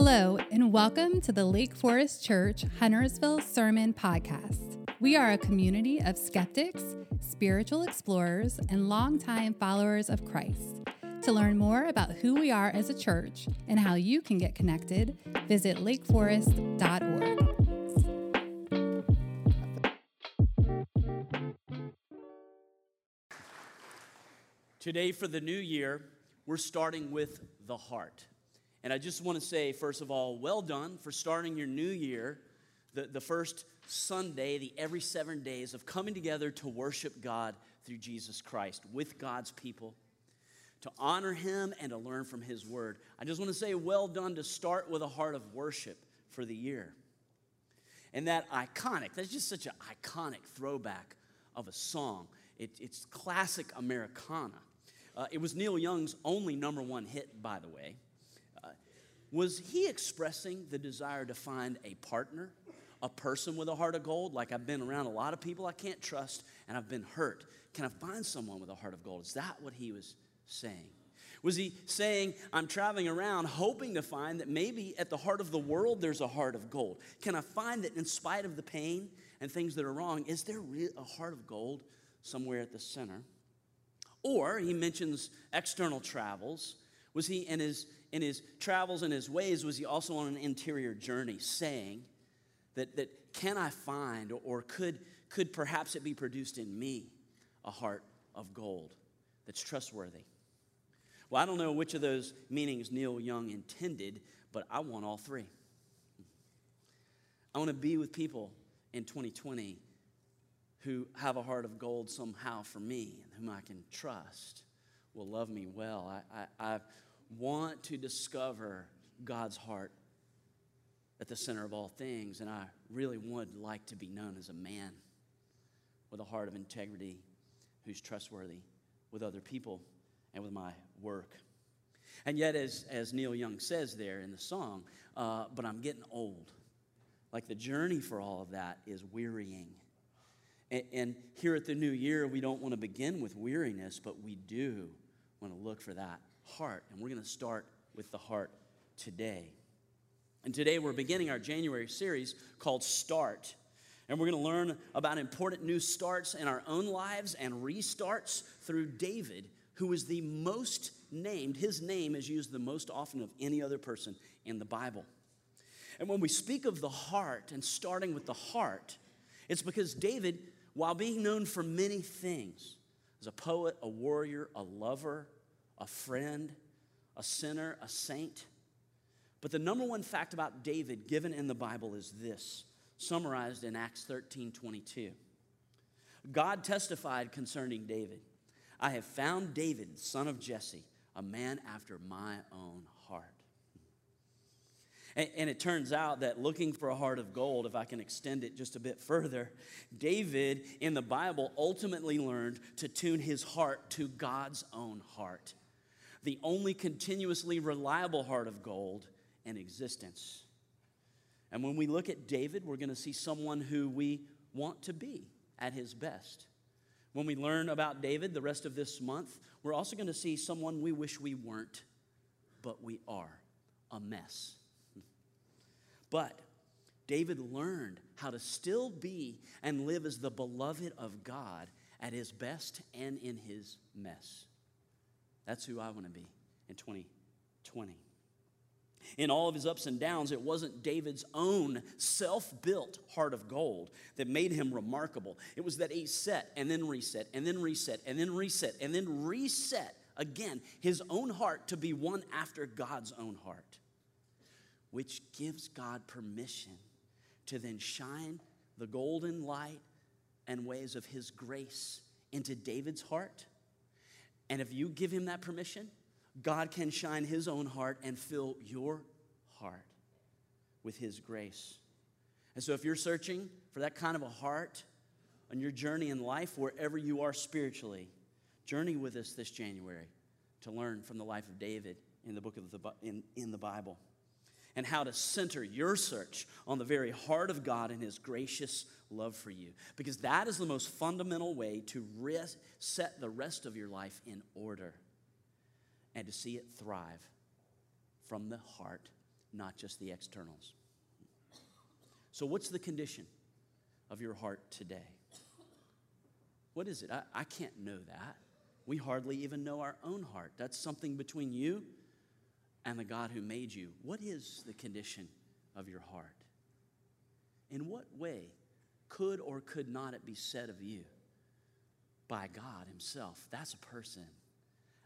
Hello, and welcome to the Lake Forest Church Huntersville Sermon Podcast. We are a community of skeptics, spiritual explorers, and longtime followers of Christ. To learn more about who we are as a church and how you can get connected, visit lakeforest.org. Today, for the new year, we're starting with the heart. And I just want to say, first of all, well done for starting your new year, the, the first Sunday, the every seven days of coming together to worship God through Jesus Christ with God's people, to honor Him and to learn from His Word. I just want to say, well done to start with a heart of worship for the year. And that iconic, that's just such an iconic throwback of a song. It, it's classic Americana. Uh, it was Neil Young's only number one hit, by the way. Was he expressing the desire to find a partner, a person with a heart of gold? Like I've been around a lot of people I can't trust and I've been hurt. Can I find someone with a heart of gold? Is that what he was saying? Was he saying, I'm traveling around hoping to find that maybe at the heart of the world there's a heart of gold? Can I find that in spite of the pain and things that are wrong, is there a heart of gold somewhere at the center? Or he mentions external travels. Was he in his in his travels and his ways was he also on an interior journey, saying that, that can I find or could, could perhaps it be produced in me a heart of gold that's trustworthy? Well, I don't know which of those meanings Neil Young intended, but I want all three. I want to be with people in 2020 who have a heart of gold somehow for me and whom I can trust will love me well. I, I, I want to discover God's heart at the center of all things. And I really would like to be known as a man with a heart of integrity who's trustworthy with other people and with my work. And yet, as, as Neil Young says there in the song, uh, but I'm getting old. Like the journey for all of that is wearying. And, and here at the new year, we don't want to begin with weariness, but we do want to look for that heart. And we're going to start with the heart today. And today we're beginning our January series called Start. And we're going to learn about important new starts in our own lives and restarts through David, who is the most named. His name is used the most often of any other person in the Bible. And when we speak of the heart and starting with the heart, it's because David, while being known for many things, as a poet, a warrior, a lover, a friend, a sinner, a saint. But the number one fact about David given in the Bible is this, summarized in Acts 13 22. God testified concerning David I have found David, son of Jesse, a man after my own heart. And, and, it turns out that looking for a heart of gold, if I can extend it just a bit further, David in the Bible ultimately learned to tune his heart to God's own heart the only continuously reliable heart of gold in existence. And when we look at David, we're going to see someone who we want to be at his best. When we learn about David the rest of this month, we're also going to see someone we wish we weren't, but we are a mess. But David learned how to still be and live as the beloved of God at his best and in his mess. That's who I want to be in 2020. In all of his ups and downs, it wasn't David's own self built heart of gold that made him remarkable. It was that he set and then reset and then reset and then reset and then reset again his own heart to be one after God's own heart, which gives God permission to then shine the golden light and ways of his grace into David's heart and if you give him that permission, God can shine his own heart and fill your heart with his grace. And so if you're searching for that kind of a heart on your journey in life, wherever you are spiritually, journey with us this January to learn from the life of David in the book of the in, in the Bible and how to center your search on the very heart of God and His gracious love for you. Because that is the most fundamental way to set the rest of your life in order and to see it thrive from the heart not just the externals. So, what's the condition of your heart today? What is it? I, I can't know that. We hardly even know our own heart. That's something between you and the God who made you. What is the condition of your heart? In what way could or could not it be said of you by God Himself? That's a person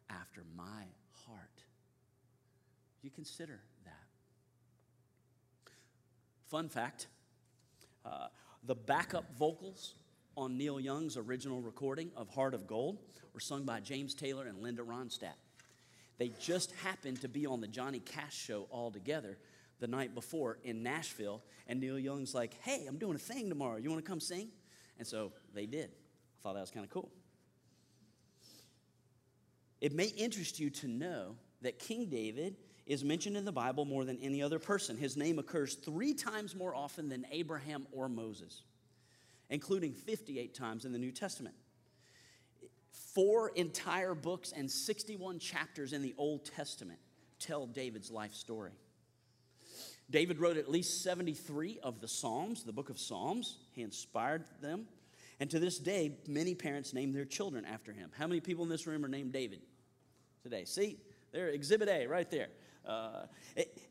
after my heart. You consider that. Fun fact uh, the backup vocals on Neil Young's original recording of Heart of Gold were sung by James Taylor and Linda Ronstadt. They just happened to be on the Johnny Cash show all together the night before in Nashville, and Neil Young's like, Hey, I'm doing a thing tomorrow. You want to come sing? And so they did. I thought that was kind of cool. It may interest you to know that King David is mentioned in the Bible more than any other person. His name occurs three times more often than Abraham or Moses, including 58 times in the New Testament. Four entire books and 61 chapters in the Old Testament tell David's life story. David wrote at least 73 of the Psalms, the book of Psalms. He inspired them. And to this day, many parents name their children after him. How many people in this room are named David today? See, there, Exhibit A, right there. Uh,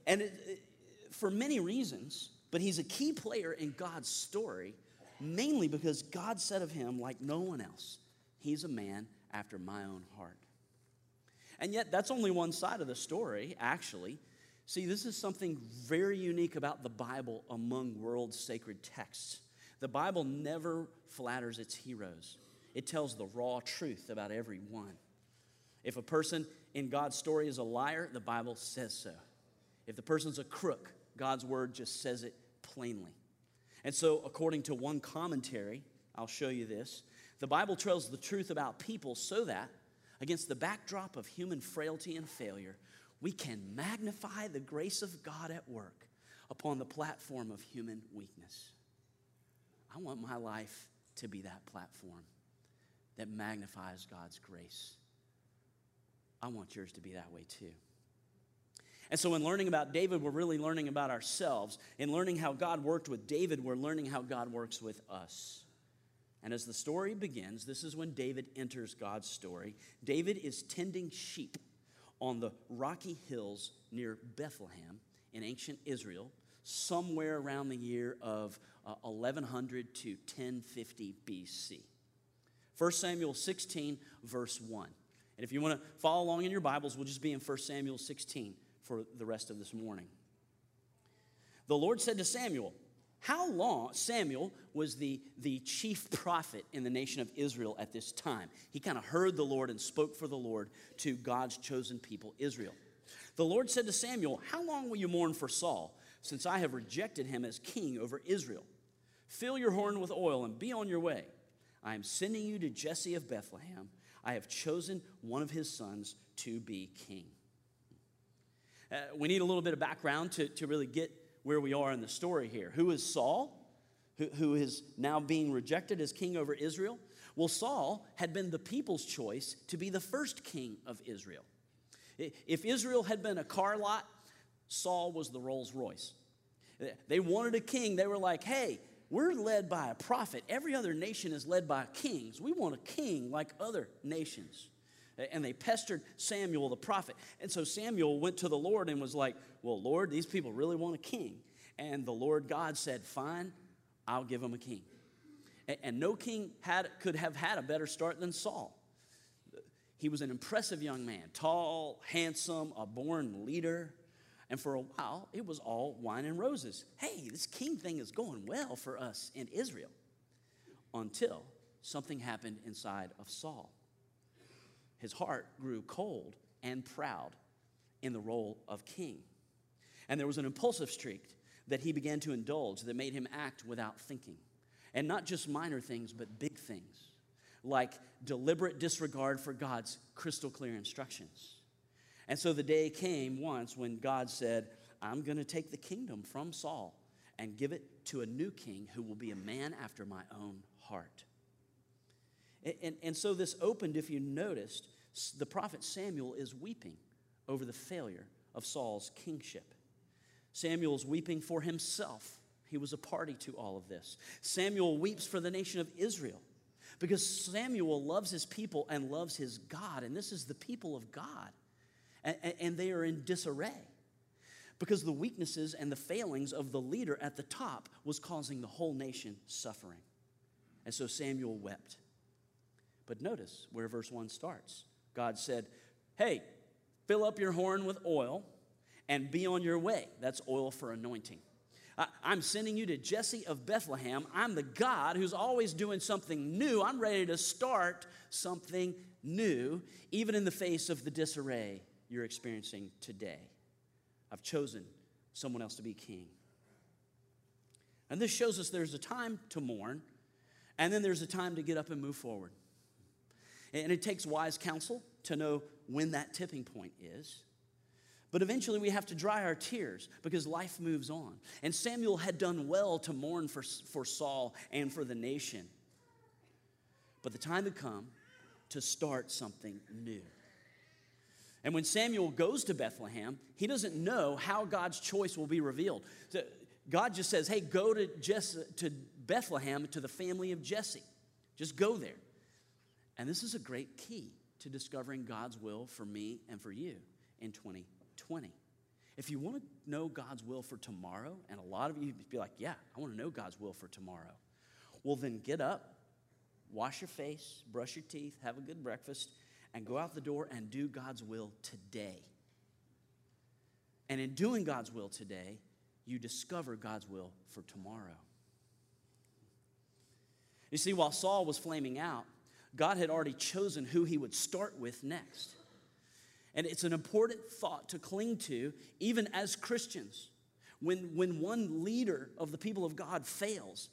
and it, it, for many reasons, but he's a key player in God's story, mainly because God said of him, like no one else, he's a man after my own heart. And yet, that's only one side of the story, actually. See, this is something very unique about the Bible among world sacred texts. The Bible never flatters its heroes, it tells the raw truth about every one. If a person in God's story is a liar, the Bible says so. If the person's a crook, God's word just says it plainly. And so, according to one commentary, I'll show you this the Bible tells the truth about people so that, against the backdrop of human frailty and failure, we can magnify the grace of God at work upon the platform of human weakness. I want my life to be that platform that magnifies God's grace I want yours to be that way too. And so, in learning about David, we're really learning about ourselves. In learning how God worked with David, we're learning how God works with us. And as the story begins, this is when David enters God's story. David is tending sheep on the rocky hills near Bethlehem in ancient Israel, somewhere around the year of uh, 1100 to 1050 BC. 1 Samuel 16, verse 1. And if you want to follow along in your Bibles, we'll just be in 1 Samuel 16 for the rest of this morning. The Lord said to Samuel, How long? Samuel was the, the chief prophet in the nation of Israel at this time. He kind of heard the Lord and spoke for the Lord to God's chosen people, Israel. The Lord said to Samuel, How long will you mourn for Saul, since I have rejected him as king over Israel? Fill your horn with oil and be on your way. I am sending you to Jesse of Bethlehem I have chosen one of his sons to be king. Uh, we need a little bit of background to, to really get where we are in the story here. Who is Saul, who, who is now being rejected as king over Israel? Well, Saul had been the people's choice to be the first king of Israel. If Israel had been a car lot, Saul was the Rolls Royce. They wanted a king. They were like, hey, we're led by a prophet. Every other nation is led by kings. We want a king like other nations. And they pestered Samuel the prophet. And so Samuel went to the Lord and was like, Well, Lord, these people really want a king. And the Lord God said, Fine, I'll give them a king. And no king had, could have had a better start than Saul. He was an impressive young man, tall, handsome, a born leader. And for a while, it was all wine and roses. Hey, this king thing is going well for us in Israel. Until something happened inside of Saul. His heart grew cold and proud in the role of king. And there was an impulsive streak that he began to indulge that made him act without thinking. And not just minor things, but big things, like deliberate disregard for God's crystal clear instructions and so the day came once when God said, I'm going to take the kingdom from Saul and give it to a new king who will be a man after my own heart. And, and, so this opened, if you noticed, the prophet Samuel is weeping over the failure of Saul's kingship. Samuel's weeping for himself. He was a party to all of this. Samuel weeps for the nation of Israel because Samuel loves his people and loves his God, and this is the people of God, and, and they are in disarray because the weaknesses and the failings of the leader at the top was causing the whole nation suffering. And so Samuel wept. But notice where verse 1 starts. God said, Hey, fill up your horn with oil and be on your way. That's oil for anointing. I'm sending you to Jesse of Bethlehem. I'm the God who's always doing something new. I'm ready to start something new, even in the face of the disarray you're experiencing today. I've chosen someone else to be king. And this shows us there's a time to mourn, and then there's a time to get up and move forward. And it takes wise counsel to know when that tipping point is. But eventually we have to dry our tears because life moves on. And Samuel had done well to mourn for, for Saul and for the nation. But the time had come to start something new. And when Samuel goes to Bethlehem, he doesn't know how God's choice will be revealed. God just says, hey, go to, Jesse, to Bethlehem to the family of Jesse. Just go there. And this is a great key to discovering God's will for me and for you in 2020. If you want to know God's will for tomorrow, and a lot of you be like, yeah, I want to know God's will for tomorrow. Well, then get up, wash your face, brush your teeth, have a good breakfast, and go out the door and do God's will today. And in doing God's will today, you discover God's will for tomorrow. You see, while Saul was flaming out, God had already chosen who he would start with next. And it's an important thought to cling to, even as Christians. When, when one leader of the people of God fails,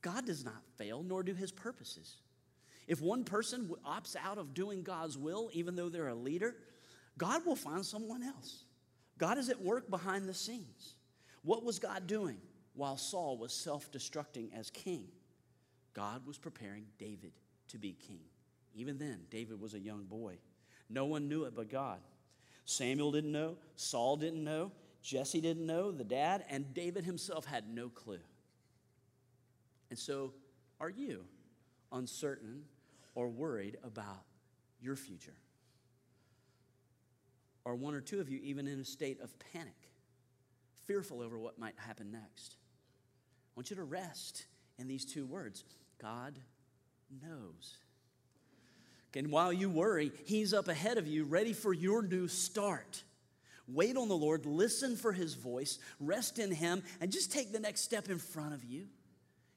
God does not fail, nor do his purposes. If one person opts out of doing God's will, even though they're a leader, God will find someone else. God is at work behind the scenes. What was God doing while Saul was self destructing as king? God was preparing David to be king. Even then, David was a young boy. No one knew it but God. Samuel didn't know, Saul didn't know, Jesse didn't know, the dad, and David himself had no clue. And so, are you uncertain or worried about your future? Or one or two of you even in a state of panic, fearful over what might happen next? I want you to rest in these two words God knows. And while you worry, He's up ahead of you, ready for your new start. Wait on the Lord, listen for His voice, rest in Him, and just take the next step in front of you.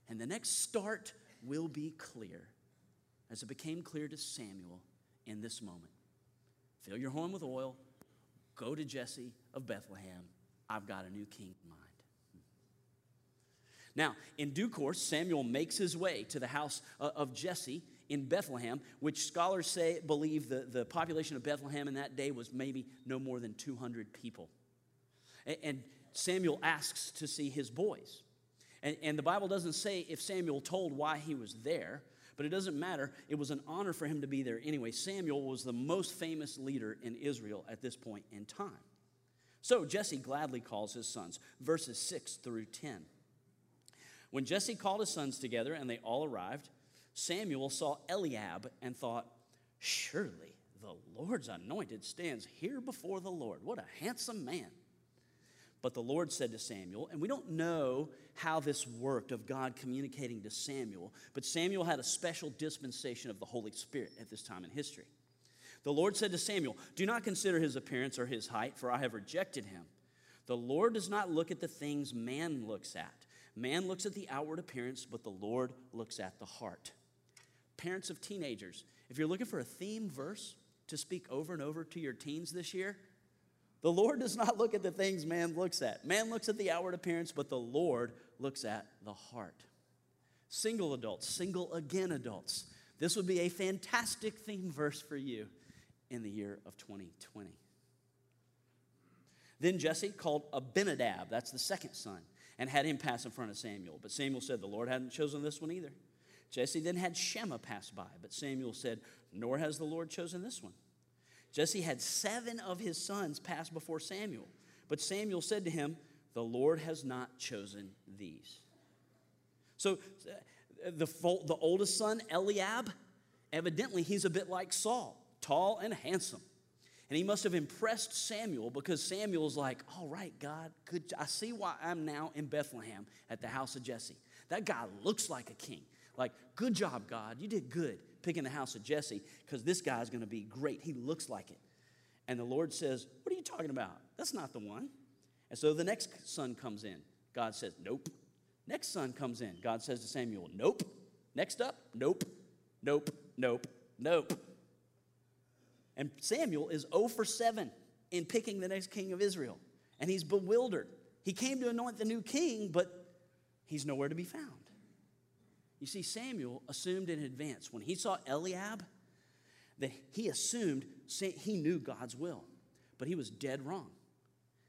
And the next start will be clear as it became clear to Samuel in this moment. Fill your horn with oil, go to Jesse of Bethlehem. I've got a new king in mind. Now, in due course, Samuel makes his way to the house uh, of Jesse in Bethlehem, which scholars say believe the, the population of Bethlehem in that day was maybe no more than 200 people. And Samuel asks to see his boys. And, and the Bible doesn't say if Samuel told why he was there, but it doesn't matter. It was an honor for him to be there anyway. Samuel was the most famous leader in Israel at this point in time. So Jesse gladly calls his sons, verses 6 through 10. When Jesse called his sons together and they all arrived, Samuel saw Eliab and thought, Surely the Lord's anointed stands here before the Lord. What a handsome man. But the Lord said to Samuel, and we don't know how this worked of God communicating to Samuel, but Samuel had a special dispensation of the Holy Spirit at this time in history. The Lord said to Samuel, Do not consider his appearance or his height, for I have rejected him. The Lord does not look at the things man looks at. Man looks at the outward appearance, but the Lord looks at the heart. Parents of teenagers, if you're looking for a theme verse to speak over and over to your teens this year, the Lord does not look at the things man looks at. Man looks at the outward appearance, but the Lord looks at the heart. Single adults, single again adults, this would be a fantastic theme verse for you in the year of 2020. Then Jesse called Abinadab, that's the second son, and had him pass in front of Samuel. But Samuel said, The Lord hadn't chosen this one either. Jesse then had Shammah pass by, but Samuel said, Nor has the Lord chosen this one. Jesse had seven of his sons pass before Samuel, but Samuel said to him, the Lord has not chosen these. So the, the oldest son, Eliab, evidently he's a bit like Saul, tall and handsome. And he must have impressed Samuel because Samuel's like, all right, God, good. I see why I'm now in Bethlehem at the house of Jesse. That guy looks like a king. Like, good job, God. You did good picking the house of Jesse because this guy's going to be great. He looks like it. And the Lord says, What are you talking about? That's not the one. And so the next son comes in. God says, Nope. Next son comes in. God says to Samuel, Nope. Next up, Nope. Nope. Nope. Nope. And Samuel is 0 for 7 in picking the next king of Israel. And he's bewildered. He came to anoint the new king, but he's nowhere to be found. You see, Samuel assumed in advance when he saw Eliab that he assumed he knew God's will, but he was dead wrong.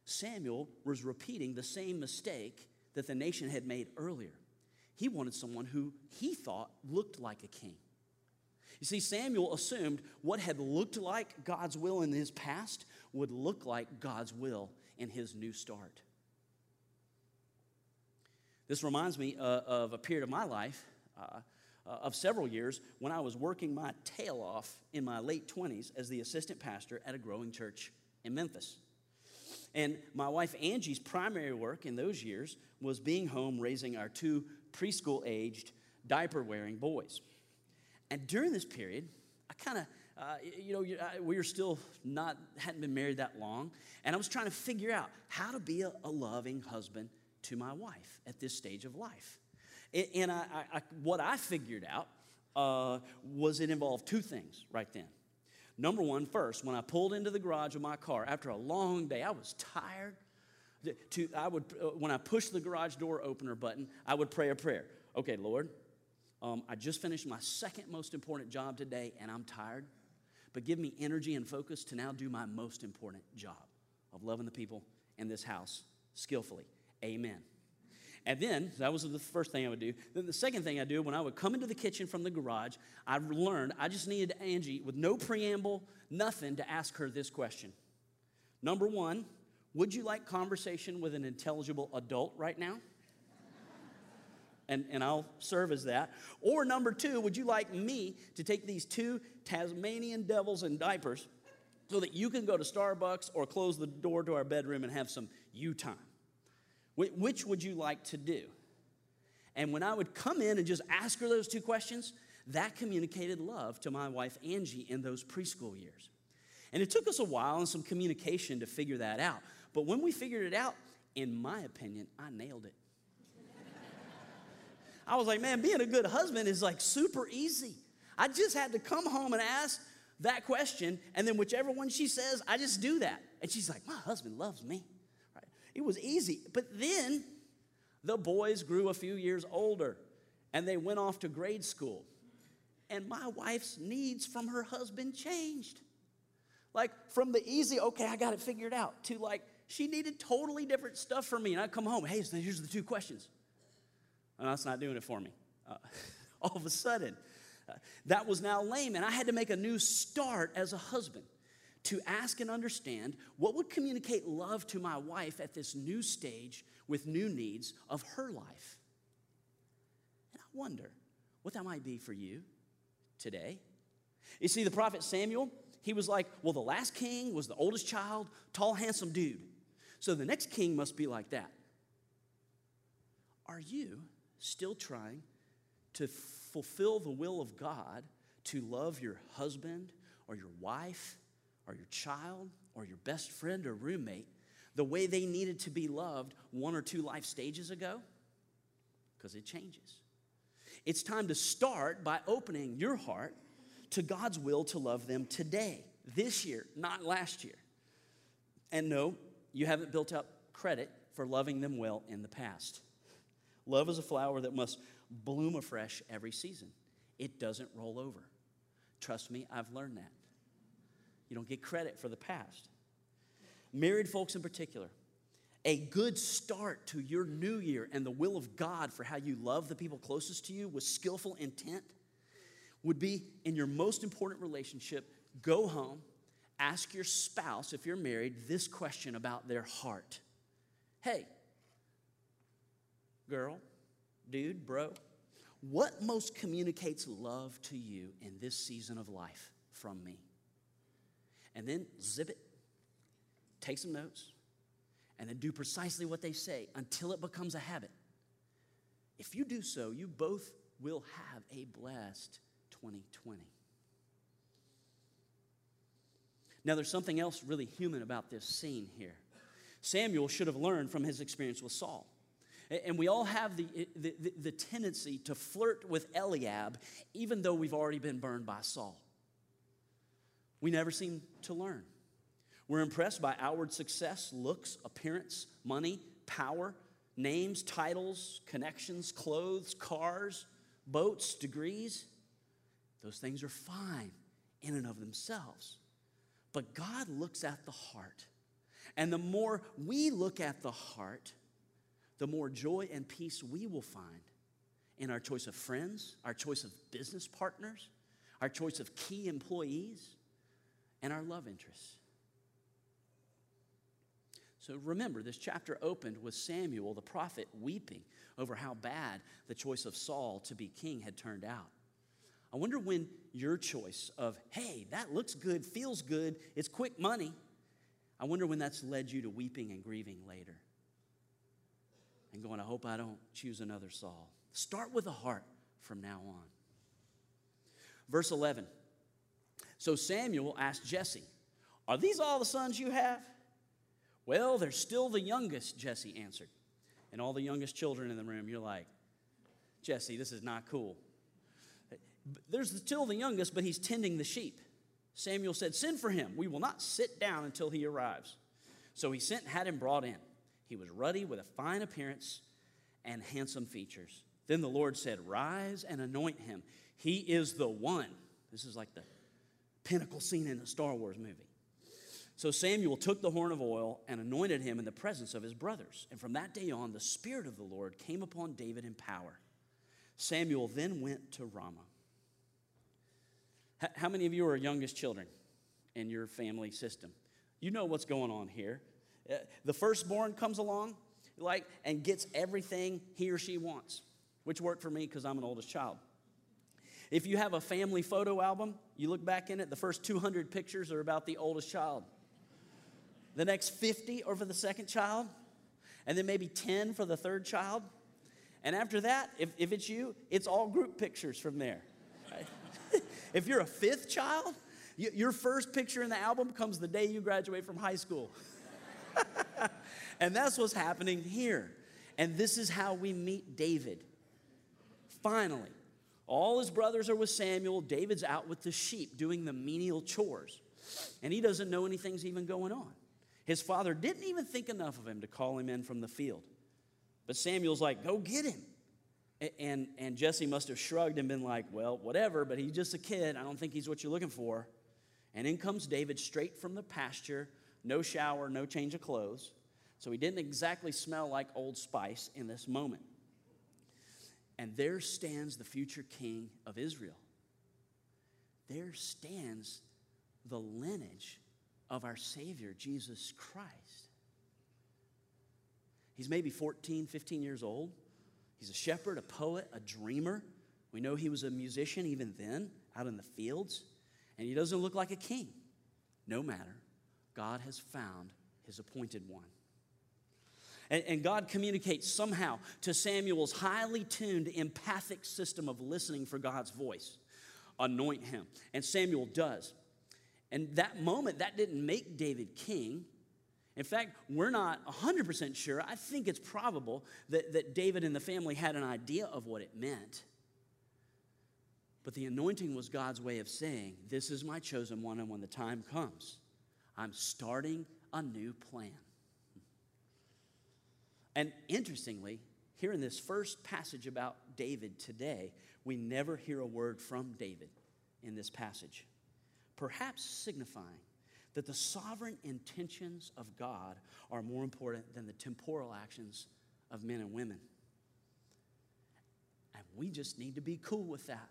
Samuel was repeating the same mistake that the nation had made earlier. He wanted someone who he thought looked like a king. You see, Samuel assumed what had looked like God's will in his past would look like God's will in his new start. This reminds me uh, of a period of my life, uh, uh, of several years, when I was working my tail off in my late 20s as the assistant pastor at a growing church in Memphis. And my wife Angie's primary work in those years was being home raising our two preschool aged, diaper wearing boys. And during this period, I kind of, uh, you know, we were still not, hadn't been married that long, and I was trying to figure out how to be a, a loving husband to my wife at this stage of life. And, and I, I, what I figured out uh, was it involved two things right then. Number one, first, when I pulled into the garage of my car after a long day, I was tired. To, I would, uh, when I pushed the garage door opener button, I would pray a prayer. Okay, Lord, um, I just finished my second most important job today and I'm tired, but give me energy and focus to now do my most important job of loving the people in this house skillfully. Amen. And then, that was the first thing I would do. Then the second thing I do, when I would come into the kitchen from the garage, I learned I just needed Angie, with no preamble, nothing, to ask her this question. Number one, would you like conversation with an intelligible adult right now? And, and I'll serve as that. Or number two, would you like me to take these two Tasmanian devils in diapers so that you can go to Starbucks or close the door to our bedroom and have some you time? Which would you like to do? And when I would come in and just ask her those two questions, that communicated love to my wife Angie in those preschool years. And it took us a while and some communication to figure that out. But when we figured it out, in my opinion, I nailed it. I was like, man, being a good husband is like super easy. I just had to come home and ask that question, and then whichever one she says, I just do that. And she's like, my husband loves me. Right? It was easy. But then the boys grew a few years older and they went off to grade school. And my wife's needs from her husband changed. Like from the easy, okay, I got it figured out, to like, she needed totally different stuff from me. And I come home, hey, so here's the two questions. And that's not doing it for me. Uh, all of a sudden, uh, that was now lame, and I had to make a new start as a husband to ask and understand what would communicate love to my wife at this new stage with new needs of her life. And I wonder what that might be for you today. You see, the prophet Samuel, he was like, well, the last king was the oldest child, tall, handsome dude. So the next king must be like that. Are you still trying to fulfill the will of God to love your husband or your wife or your child or your best friend or roommate the way they needed to be loved one or two life stages ago? Because it changes. It's time to start by opening your heart to God's will to love them today, this year, not last year. And no, you haven't built up credit for loving them well in the past. Love is a flower that must bloom afresh every season, it doesn't roll over. Trust me, I've learned that. You don't get credit for the past. Married folks in particular, a good start to your new year and the will of God for how you love the people closest to you with skillful intent would be in your most important relationship go home, ask your spouse, if you're married, this question about their heart Hey, girl, dude, bro, what most communicates love to you in this season of life from me? And then zip it, take some notes, and then do precisely what they say until it becomes a habit. If you do so, you both will have a blessed 2020. Now, there's something else really human about this scene here. Samuel should have learned from his experience with Saul. And we all have the, the, the, tendency to flirt with Eliab, even though we've already been burned by Saul. We never seem to learn. We're impressed by outward success, looks, appearance, money, power, names, titles, connections, clothes, cars, boats, degrees. Those things are fine in and of themselves. But God looks at the heart. And the more we look at the heart, the more joy and peace we will find in our choice of friends, our choice of business partners, our choice of key employees, and our love interests. So remember, this chapter opened with Samuel the prophet weeping over how bad the choice of Saul to be king had turned out. I wonder when your choice of, hey, that looks good, feels good, it's quick money, I wonder when that's led you to weeping and grieving later and going, I hope I don't choose another Saul. Start with the heart from now on. Verse 11. So Samuel asked Jesse, Are these all the sons you have? Well, they're still the youngest, Jesse answered. And all the youngest children in the room, you're like, Jesse, this is not cool. There's still the youngest, but he's tending the sheep. Samuel said, Send for him. We will not sit down until he arrives. So he sent and had him brought in. He was ruddy with a fine appearance and handsome features. Then the Lord said, Rise and anoint him. He is the one. This is like the pinnacle scene in a Star Wars movie. So Samuel took the horn of oil and anointed him in the presence of his brothers. And from that day on, the Spirit of the Lord came upon David in power. Samuel then went to Ramah. How many of you are youngest children in your family system? You know what's going on here. Uh, the firstborn comes along, like, and gets everything he or she wants, which worked for me because I'm an oldest child. If you have a family photo album, you look back in it, the first 200 pictures are about the oldest child. The next 50 are for the second child, and then maybe 10 for the third child. And after that, if, if it's you, it's all group pictures from there. Right? if you're a fifth child, your first picture in the album comes the day you graduate from high school. and that's what's happening here. And this is how we meet David. Finally, all his brothers are with Samuel. David's out with the sheep doing the menial chores. And he doesn't know anything's even going on. His father didn't even think enough of him to call him in from the field. But Samuel's like, go get him. And, and Jesse must have shrugged and been like, well, whatever, but he's just a kid. I don't think he's what you're looking for. And in comes David straight from the pasture no shower, no change of clothes. So he didn't exactly smell like Old Spice in this moment. And there stands the future king of Israel. There stands the lineage of our Savior, Jesus Christ. He's maybe 14, 15 years old. He's a shepherd, a poet, a dreamer. We know he was a musician even then, out in the fields. And he doesn't look like a king, no matter. God has found his appointed one. And, and, God communicates somehow to Samuel's highly tuned, empathic system of listening for God's voice. Anoint him. And Samuel does. And that moment, that didn't make David king. In fact, we're not 100% sure. I think it's probable that, that David and the family had an idea of what it meant. But the anointing was God's way of saying, This is my chosen one, and when the time comes, I'm starting a new plan. And interestingly, here in this first passage about David today, we never hear a word from David in this passage, perhaps signifying that the sovereign intentions of God are more important than the temporal actions of men and women. And we just need to be cool with that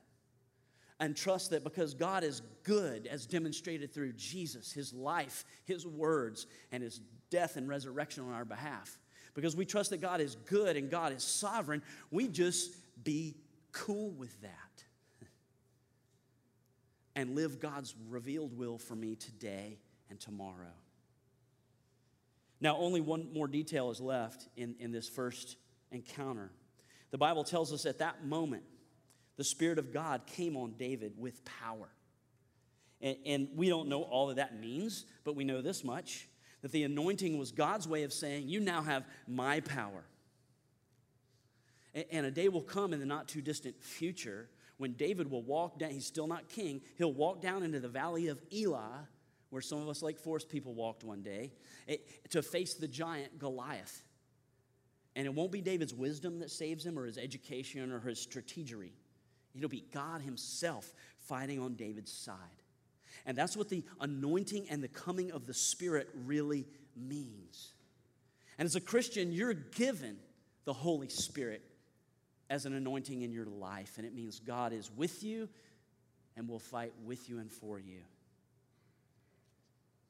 and trust that because God is good, as demonstrated through Jesus, his life, his words, and his death and resurrection on our behalf, because we trust that God is good and God is sovereign, we just be cool with that and live God's revealed will for me today and tomorrow. Now, only one more detail is left in, in this first encounter. The Bible tells us at that moment, the Spirit of God came on David with power. And, and we don't know all that that means, but we know this much that the anointing was God's way of saying, You now have my power. And, and a day will come in the not too distant future when David will walk down, he's still not king, he'll walk down into the valley of Elah, where some of us Lake Forest people walked one day, to face the giant Goliath. And it won't be David's wisdom that saves him or his education or his strategery. It'll be God Himself fighting on David's side. And that's what the anointing and the coming of the Spirit really means. And as a Christian, you're given the Holy Spirit as an anointing in your life. And it means God is with you and will fight with you and for you.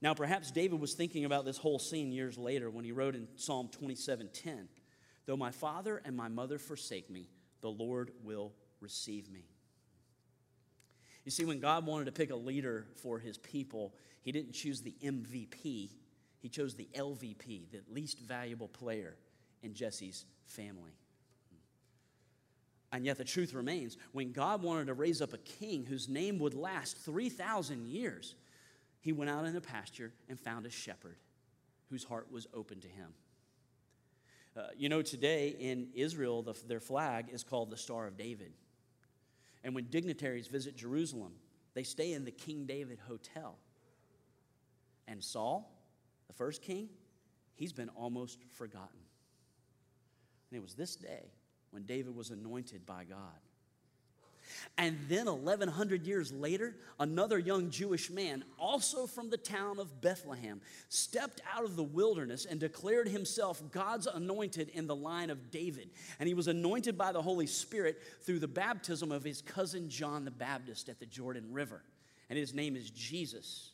Now, perhaps David was thinking about this whole scene years later when he wrote in Psalm 27:10, "Though my father and my mother forsake me, the Lord will receive me." You see, when God wanted to pick a leader for his people, he didn't choose the MVP, he chose the LVP, the least valuable player in Jesse's family. And yet the truth remains when God wanted to raise up a king whose name would last 3,000 years, he went out in the pasture and found a shepherd whose heart was open to him. Uh, you know, today in Israel, the, their flag is called the Star of David. And when dignitaries visit Jerusalem, they stay in the King David Hotel. And Saul, the first king, he's been almost forgotten. And it was this day when David was anointed by God. And then 1100 years later, another young Jewish man, also from the town of Bethlehem, stepped out of the wilderness and declared himself God's anointed in the line of David. And he was anointed by the Holy Spirit through the baptism of his cousin John the Baptist at the Jordan River. And his name is Jesus.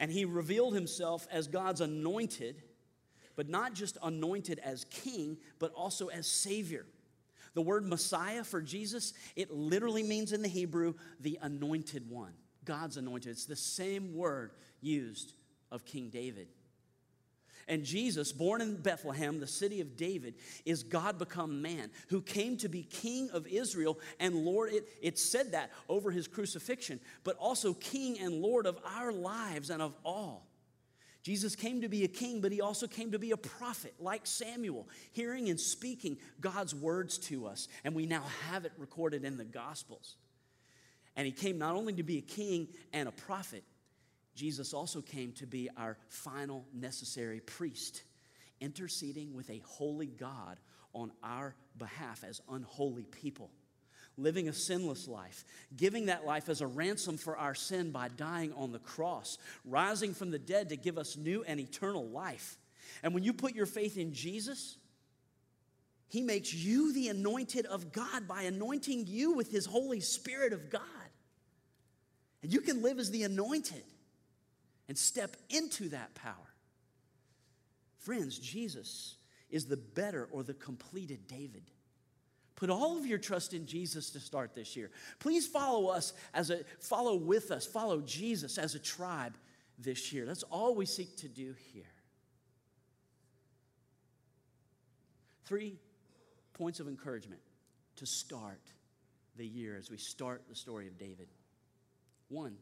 And he revealed himself as God's anointed but not just anointed as king, but also as savior. The word Messiah for Jesus, it literally means in the Hebrew, the anointed one, God's anointed. It's the same word used of King David. And Jesus, born in Bethlehem, the city of David, is God become man who came to be king of Israel and Lord. It, it said that over his crucifixion, but also king and Lord of our lives and of all. Jesus came to be a king, but he also came to be a prophet like Samuel, hearing and speaking God's words to us. And we now have it recorded in the Gospels. And he came not only to be a king and a prophet, Jesus also came to be our final necessary priest, interceding with a holy God on our behalf as unholy people living a sinless life, giving that life as a ransom for our sin by dying on the cross, rising from the dead to give us new and eternal life. And when you put your faith in Jesus, He makes you the anointed of God by anointing you with His Holy Spirit of God. And you can live as the anointed and step into that power. Friends, Jesus is the better or the completed David. Put all of your trust in Jesus to start this year. Please follow us as a follow with us, follow Jesus as a tribe this year. That's all we seek to do here. Three points of encouragement to start the year as we start the story of David. One,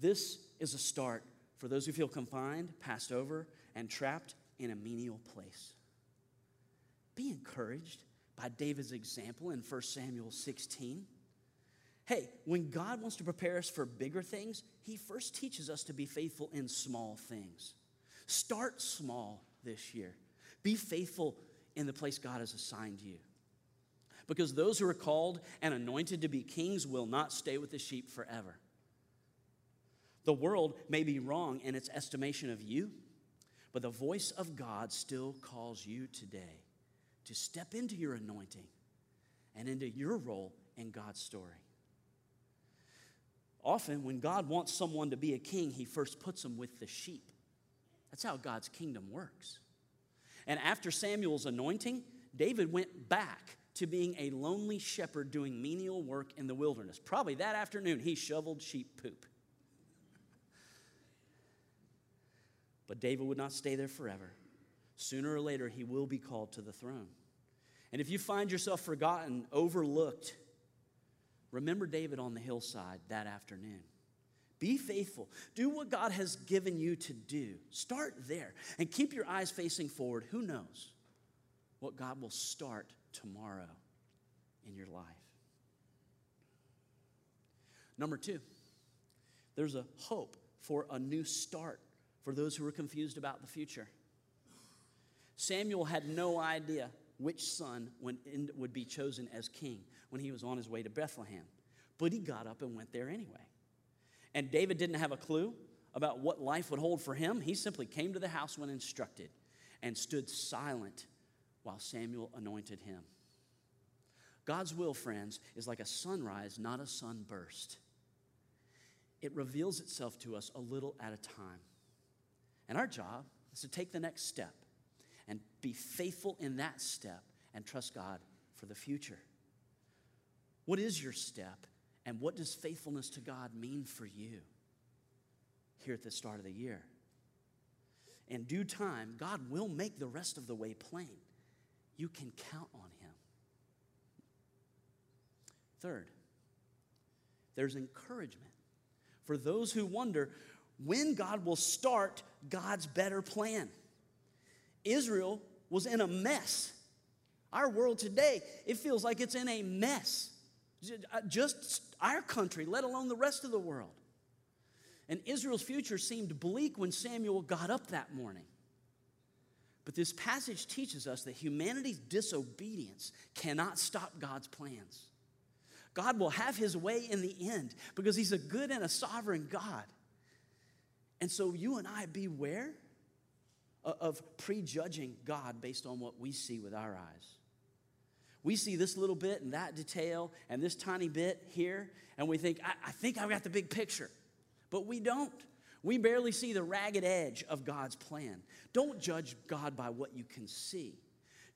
this is a start for those who feel confined, passed over, and trapped in a menial place. Be encouraged by David's example in 1 Samuel 16. Hey, when God wants to prepare us for bigger things, He first teaches us to be faithful in small things. Start small this year. Be faithful in the place God has assigned you. Because those who are called and anointed to be kings will not stay with the sheep forever. The world may be wrong in its estimation of you, but the voice of God still calls you today to step into your anointing and into your role in God's story. Often, when God wants someone to be a king, he first puts them with the sheep. That's how God's kingdom works. And after Samuel's anointing, David went back to being a lonely shepherd doing menial work in the wilderness. Probably that afternoon, he shoveled sheep poop. But David would not stay there forever. Sooner or later, he will be called to the throne. And if you find yourself forgotten, overlooked, remember David on the hillside that afternoon. Be faithful. Do what God has given you to do. Start there and keep your eyes facing forward. Who knows what God will start tomorrow in your life? Number two, there's a hope for a new start for those who are confused about the future. Samuel had no idea which son would be chosen as king when he was on his way to Bethlehem, but he got up and went there anyway. And David didn't have a clue about what life would hold for him. He simply came to the house when instructed and stood silent while Samuel anointed him. God's will, friends, is like a sunrise, not a sunburst. It reveals itself to us a little at a time. And our job is to take the next step and be faithful in that step and trust God for the future. What is your step? And what does faithfulness to God mean for you here at the start of the year? In due time, God will make the rest of the way plain. You can count on Him. Third, there's encouragement for those who wonder when God will start God's better plan. Israel was in a mess. Our world today, it feels like it's in a mess. Uh, just our country, let alone the rest of the world. And Israel's future seemed bleak when Samuel got up that morning. But this passage teaches us that humanity's disobedience cannot stop God's plans. God will have his way in the end because he's a good and a sovereign God. And so you and I beware of prejudging God based on what we see with our eyes. We see this little bit and that detail and this tiny bit here, and we think, I, I think I've got the big picture. But we don't. We barely see the ragged edge of God's plan. Don't judge God by what you can see.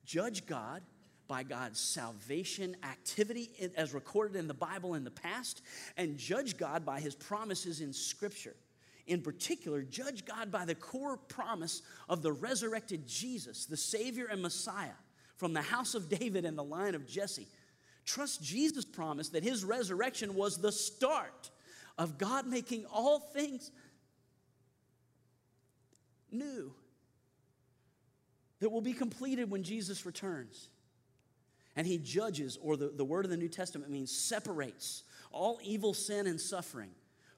Judge God by God's salvation activity as recorded in the Bible in the past, and judge God by his promises in Scripture. In particular, judge God by the core promise of the resurrected Jesus, the Savior and Messiah from the house of David and the line of Jesse. Trust Jesus' promise that his resurrection was the start of God making all things new that will be completed when Jesus returns. And he judges, or the, the word of the New Testament means separates all evil, sin, and suffering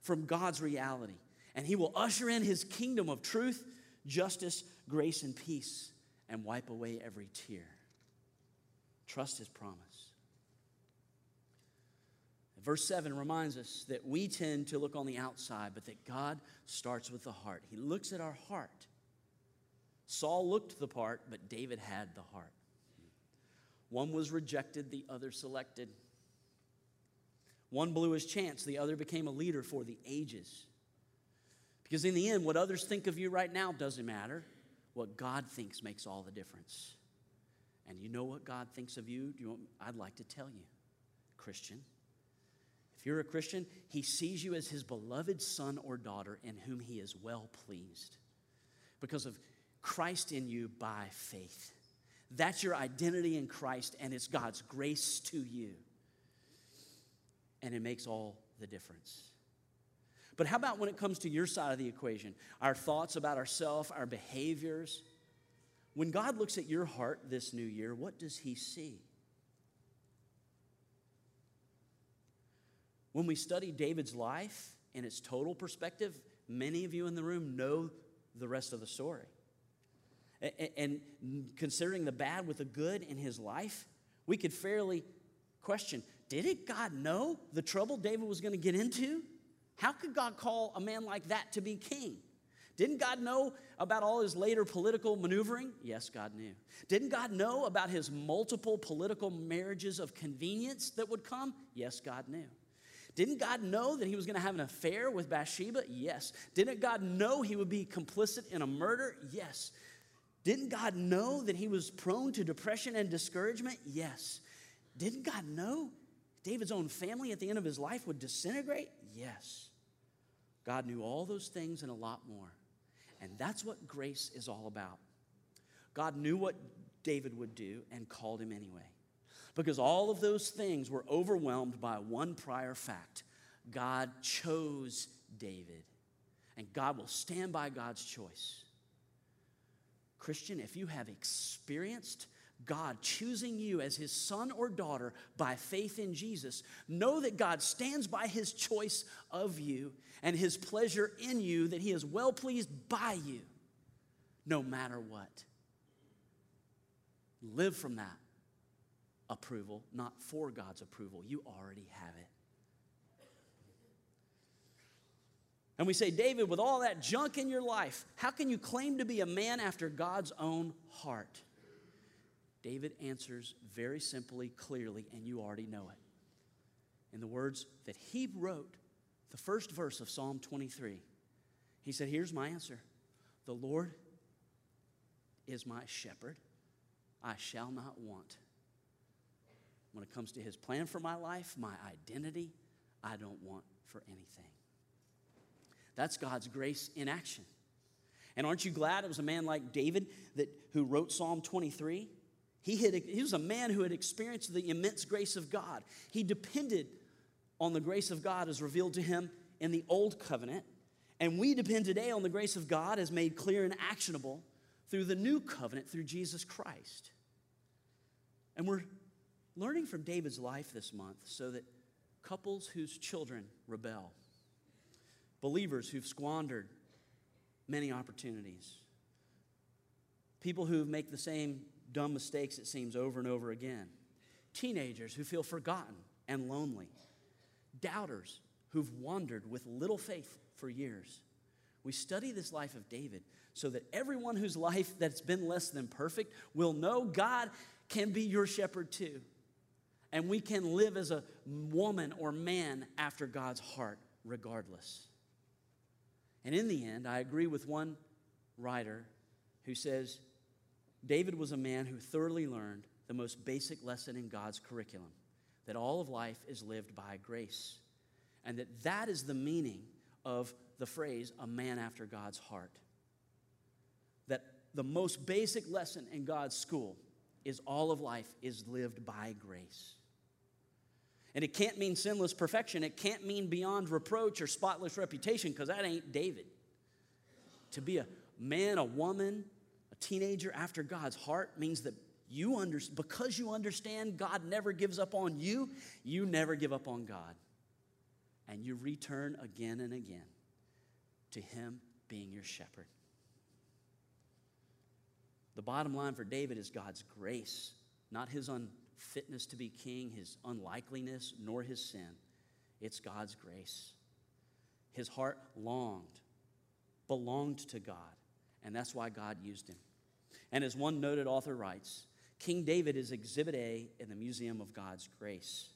from God's reality. And he will usher in his kingdom of truth, justice, grace, and peace, and wipe away every tear. Trust his promise. Verse 7 reminds us that we tend to look on the outside, but that God starts with the heart. He looks at our heart. Saul looked the part, but David had the heart. One was rejected, the other selected. One blew his chance, the other became a leader for the ages. Because in the end, what others think of you right now doesn't matter. What God thinks makes all the difference. And you know what God thinks of you? you want, I'd like to tell you, Christian. If you're a Christian, He sees you as His beloved son or daughter in whom He is well pleased because of Christ in you by faith. That's your identity in Christ, and it's God's grace to you. And it makes all the difference. But how about when it comes to your side of the equation? Our thoughts about ourselves, our behaviors, when God looks at your heart this new year, what does He see? When we study David's life in its total perspective, many of you in the room know the rest of the story. And considering the bad with the good in his life, we could fairly question didn't God know the trouble David was going to get into? How could God call a man like that to be king? Didn't God know about all his later political maneuvering? Yes, God knew. Didn't God know about his multiple political marriages of convenience that would come? Yes, God knew. Didn't God know that he was going to have an affair with Bathsheba? Yes. Didn't God know he would be complicit in a murder? Yes. Didn't God know that he was prone to depression and discouragement? Yes. Didn't God know David's own family at the end of his life would disintegrate? Yes. God knew all those things and a lot more. And that's what grace is all about. God knew what David would do and called him anyway. Because all of those things were overwhelmed by one prior fact God chose David. And God will stand by God's choice. Christian, if you have experienced God choosing you as his son or daughter by faith in Jesus, know that God stands by his choice of you and his pleasure in you, that he is well pleased by you, no matter what. Live from that approval, not for God's approval. You already have it. And we say, David, with all that junk in your life, how can you claim to be a man after God's own heart? David answers very simply, clearly, and you already know it. In the words that he wrote, the first verse of Psalm 23, he said, Here's my answer The Lord is my shepherd, I shall not want. When it comes to his plan for my life, my identity, I don't want for anything. That's God's grace in action. And aren't you glad it was a man like David that, who wrote Psalm 23? He, had, he was a man who had experienced the immense grace of God. He depended on the grace of God as revealed to him in the Old Covenant. And we depend today on the grace of God as made clear and actionable through the New Covenant through Jesus Christ. And we're learning from David's life this month so that couples whose children rebel, believers who've squandered many opportunities, people who make the same dumb mistakes, it seems, over and over again, teenagers who feel forgotten and lonely, doubters who've wandered with little faith for years. We study this life of David so that everyone whose life that's been less than perfect will know God can be your shepherd too. And we can live as a woman or man after God's heart regardless. And in the end, I agree with one writer who says David was a man who thoroughly learned the most basic lesson in God's curriculum that all of life is lived by grace. And that that is the meaning of the phrase, a man after God's heart. That the most basic lesson in God's school is all of life is lived by grace. And it can't mean sinless perfection. It can't mean beyond reproach or spotless reputation because that ain't David. To be a man, a woman, a teenager after God's heart means that you understand, because you understand God never gives up on you, you never give up on God. And you return again and again to Him being your shepherd. The bottom line for David is God's grace, not his unfitness to be king, his unlikeliness, nor his sin. It's God's grace. His heart longed, belonged to God, and that's why God used him. And as one noted author writes, King David is Exhibit A in the Museum of God's Grace.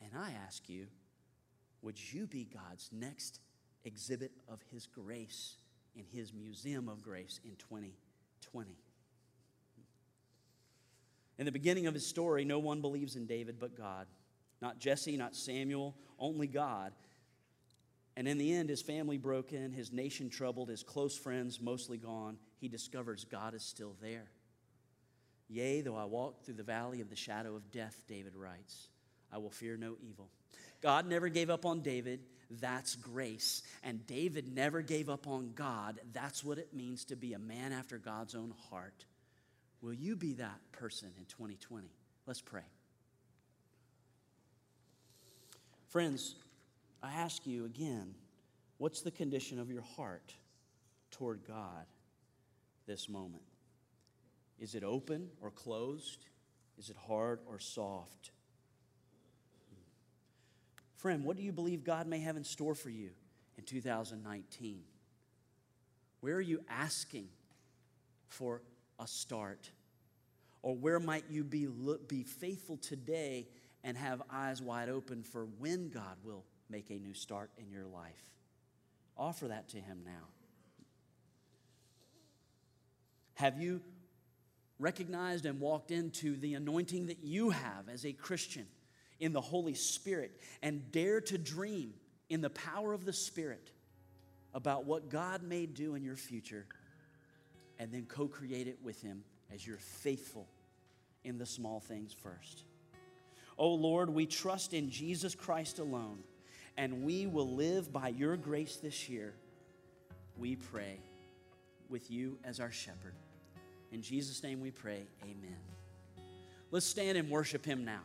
And I ask you, would you be God's next exhibit of his grace in his Museum of Grace in 2020? In the beginning of his story, no one believes in David but God. Not Jesse, not Samuel, only God. And in the end, his family broken, his nation troubled, his close friends mostly gone, he discovers God is still there. Yea, though I walk through the valley of the shadow of death, David writes, I will fear no evil. God never gave up on David. That's grace. And David never gave up on God. That's what it means to be a man after God's own heart. Will you be that person in 2020? Let's pray. Friends, I ask you again, what's the condition of your heart toward God this moment? Is it open or closed? Is it hard or soft? Friend, what do you believe God may have in store for you in 2019? Where are you asking for a start? Or where might you be, look, be faithful today and have eyes wide open for when God will make a new start in your life? Offer that to Him now. Have you recognized and walked into the anointing that you have as a Christian in the Holy Spirit and dare to dream in the power of the Spirit about what God may do in your future and then co create it with Him as you're faithful in the small things first? Oh Lord, we trust in Jesus Christ alone, and we will live by your grace this year. We pray with you as our shepherd. In Jesus' name we pray, amen. Let's stand and worship him now.